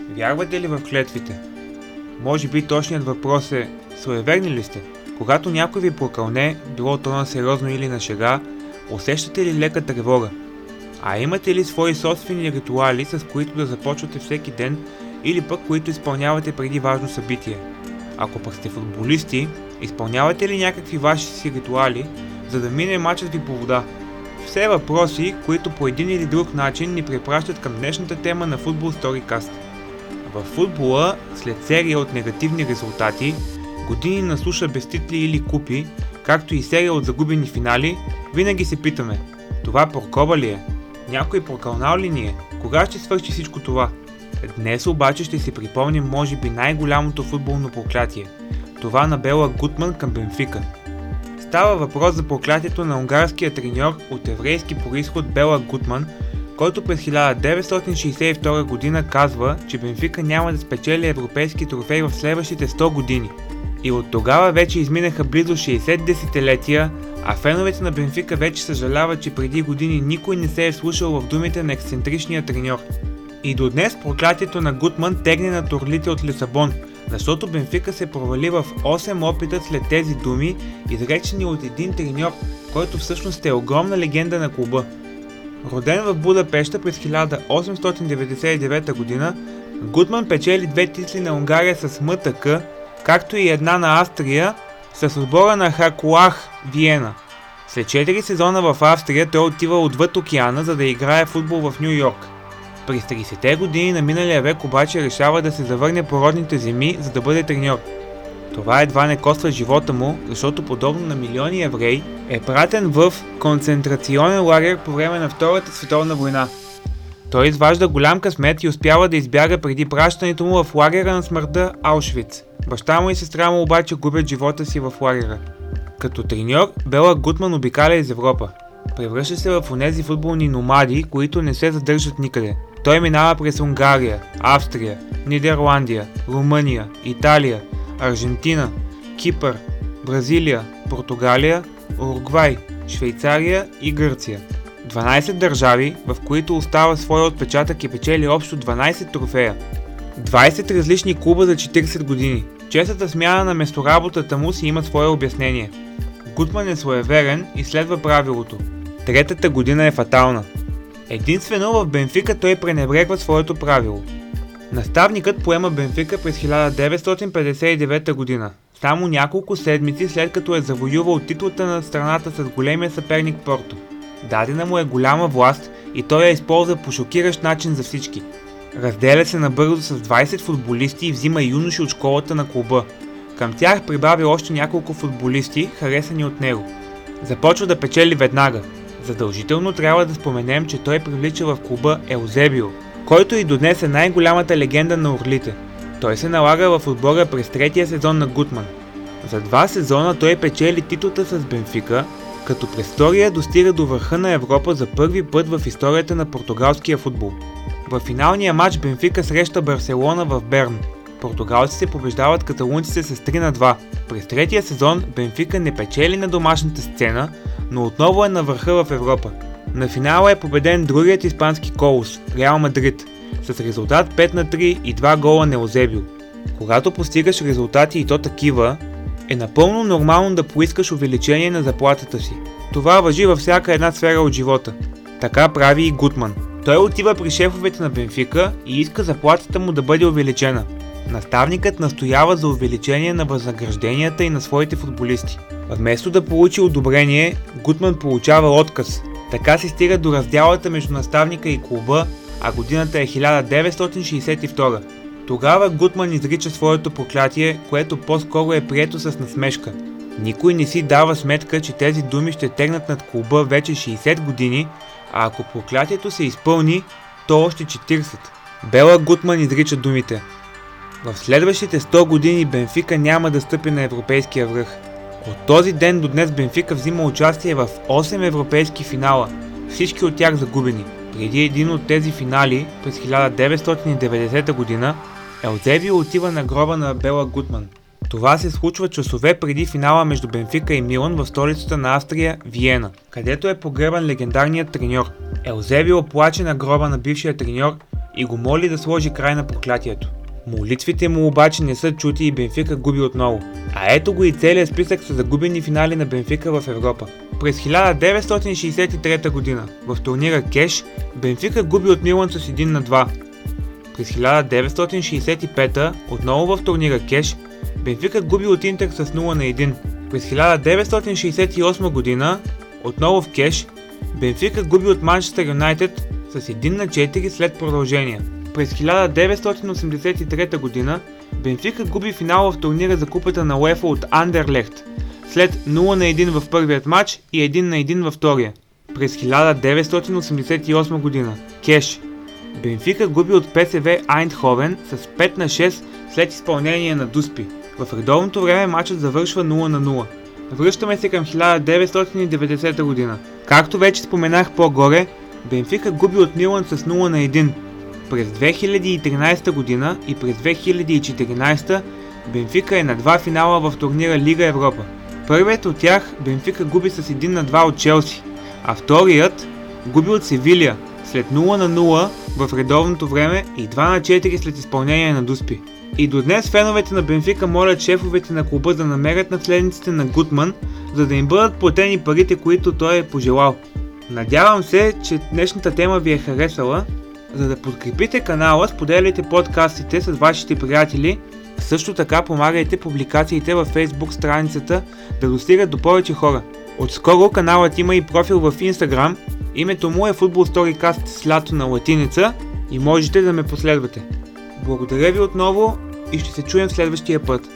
Вярвате ли в клетвите? Може би точният въпрос е, суеверни ли сте? Когато някой ви прокълне, било то на сериозно или на шега, усещате ли лека тревога? А имате ли свои собствени ритуали, с които да започвате всеки ден или пък които изпълнявате преди важно събитие? Ако пък сте футболисти, изпълнявате ли някакви ваши си ритуали, за да мине мачът ви по вода? Все въпроси, които по един или друг начин ни препращат към днешната тема на Футбол Storycast. В футбола, след серия от негативни резултати, години на суша без титли или купи, както и серия от загубени финали, винаги се питаме, това прокоба ли е? Някой прокълнал ли ни е? Кога ще свърши всичко това? Днес обаче ще си припомним може би най-голямото футболно проклятие. Това на Бела Гутман към Бенфика. Става въпрос за проклятието на унгарския треньор от еврейски происход Бела Гутман, който през 1962 година казва, че Бенфика няма да спечели европейски трофей в следващите 100 години. И от тогава вече изминаха близо 60 десетилетия, а феновете на Бенфика вече съжаляват, че преди години никой не се е слушал в думите на ексцентричния треньор. И до днес проклятието на Гутман тегне на турлите от Лисабон, защото Бенфика се провали в 8 опита след тези думи, изречени от един треньор, който всъщност е огромна легенда на клуба. Роден в Будапешта през 1899 г., Гутман печели две титли на Унгария с МТК, както и една на Австрия с отбора на Хакуах Виена. След 4 сезона в Австрия той отива отвъд океана, за да играе футбол в Нью Йорк. През 30-те години на миналия век обаче решава да се завърне по родните земи, за да бъде треньор. Това едва не коства живота му, защото подобно на милиони евреи е пратен в концентрационен лагер по време на Втората световна война. Той изважда голям късмет и успява да избяга преди пращането му в лагера на смъртта Аушвиц. Баща му и сестра му обаче губят живота си в лагера. Като треньор, Бела Гутман обикаля из Европа. Превръща се в онези футболни номади, които не се задържат никъде. Той минава през Унгария, Австрия, Нидерландия, Румъния, Италия, Аржентина, Кипър, Бразилия, Португалия, Уругвай, Швейцария и Гърция. 12 държави, в които остава своя отпечатък и печели общо 12 трофея. 20 различни клуба за 40 години. Честата смяна на местоработата му си има свое обяснение. Гутман е своеверен и следва правилото. Третата година е фатална. Единствено в Бенфика той пренебрегва своето правило. Наставникът поема Бенфика през 1959 година, само няколко седмици след като е завоювал титлата на страната с големия съперник Порто. Дадена му е голяма власт и той я използва по шокиращ начин за всички. Разделя се набързо с 20 футболисти и взима юноши от школата на клуба. Към тях прибавя още няколко футболисти, харесани от него. Започва да печели веднага. Задължително трябва да споменем, че той привлича в клуба Елзебио, който и до днес е най-голямата легенда на Орлите. Той се налага в отбора през третия сезон на Гутман. За два сезона той печели титлата с Бенфика, като през втория достига до върха на Европа за първи път в историята на португалския футбол. В финалния матч Бенфика среща Барселона в Берн. Португалците побеждават каталунците с 3 на 2. През третия сезон Бенфика не печели на домашната сцена, но отново е на върха в Европа. На финала е победен другият испански колос – Реал Мадрид, с резултат 5 на 3 и 2 гола на Озебил. Когато постигаш резултати и то такива, е напълно нормално да поискаш увеличение на заплатата си. Това въжи във всяка една сфера от живота. Така прави и Гутман. Той отива при шефовете на Бенфика и иска заплатата му да бъде увеличена. Наставникът настоява за увеличение на възнагражденията и на своите футболисти. Вместо да получи одобрение, Гутман получава отказ. Така се стига до разделата между наставника и клуба, а годината е 1962. Тогава Гутман изрича своето проклятие, което по-скоро е прието с насмешка. Никой не си дава сметка, че тези думи ще тегнат над клуба вече 60 години, а ако проклятието се изпълни, то още 40. Бела Гутман изрича думите. В следващите 100 години Бенфика няма да стъпи на европейския връх. От този ден до днес Бенфика взима участие в 8 европейски финала, всички от тях загубени. Преди един от тези финали, през 1990 година, Елзебио отива на гроба на Бела Гутман. Това се случва часове преди финала между Бенфика и Милан в столицата на Австрия, Виена, където е погребан легендарният треньор. Елзебио плаче на гроба на бившия треньор и го моли да сложи край на проклятието. Молитвите му обаче не са чути и Бенфика губи отново. А ето го и целият списък с загубени финали на Бенфика в Европа. През 1963 година в турнира Кеш Бенфика губи от Милан с 1 на 2. През 1965 отново в турнира Кеш Бенфика губи от Интер с 0 на 1. През 1968 година отново в Кеш Бенфика губи от Манчестър Юнайтед с 1 на 4 след продължение. През 1983 година Бенфика губи финал в турнира за купата на УЕФА от Андерлехт, след 0 на 1 в първият матч и 1 на 1 във втория. През 1988 година Кеш Бенфика губи от ПСВ Айндховен с 5 на 6 след изпълнение на Дуспи. В редовното време матчът завършва 0 на 0. Връщаме се към 1990 година. Както вече споменах по-горе, Бенфика губи от Милан с 0 на 1. През 2013 година и през 2014 Бенфика е на два финала в турнира Лига Европа. Първият от тях Бенфика губи с 1 на 2 от Челси, а вторият губи от Севилия след 0 на 0 в редовното време и 2 на 4 след изпълнение на Дуспи. И до днес феновете на Бенфика молят шефовете на клуба да намерят наследниците на Гутман, за да им бъдат платени парите, които той е пожелал. Надявам се, че днешната тема ви е харесала. За да подкрепите канала, споделяйте подкастите с вашите приятели. Също така помагайте публикациите във Facebook страницата да достигат до повече хора. Отскоро каналът има и профил в Instagram. Името му е Football Storycast с лято на латиница и можете да ме последвате. Благодаря ви отново и ще се чуем следващия път.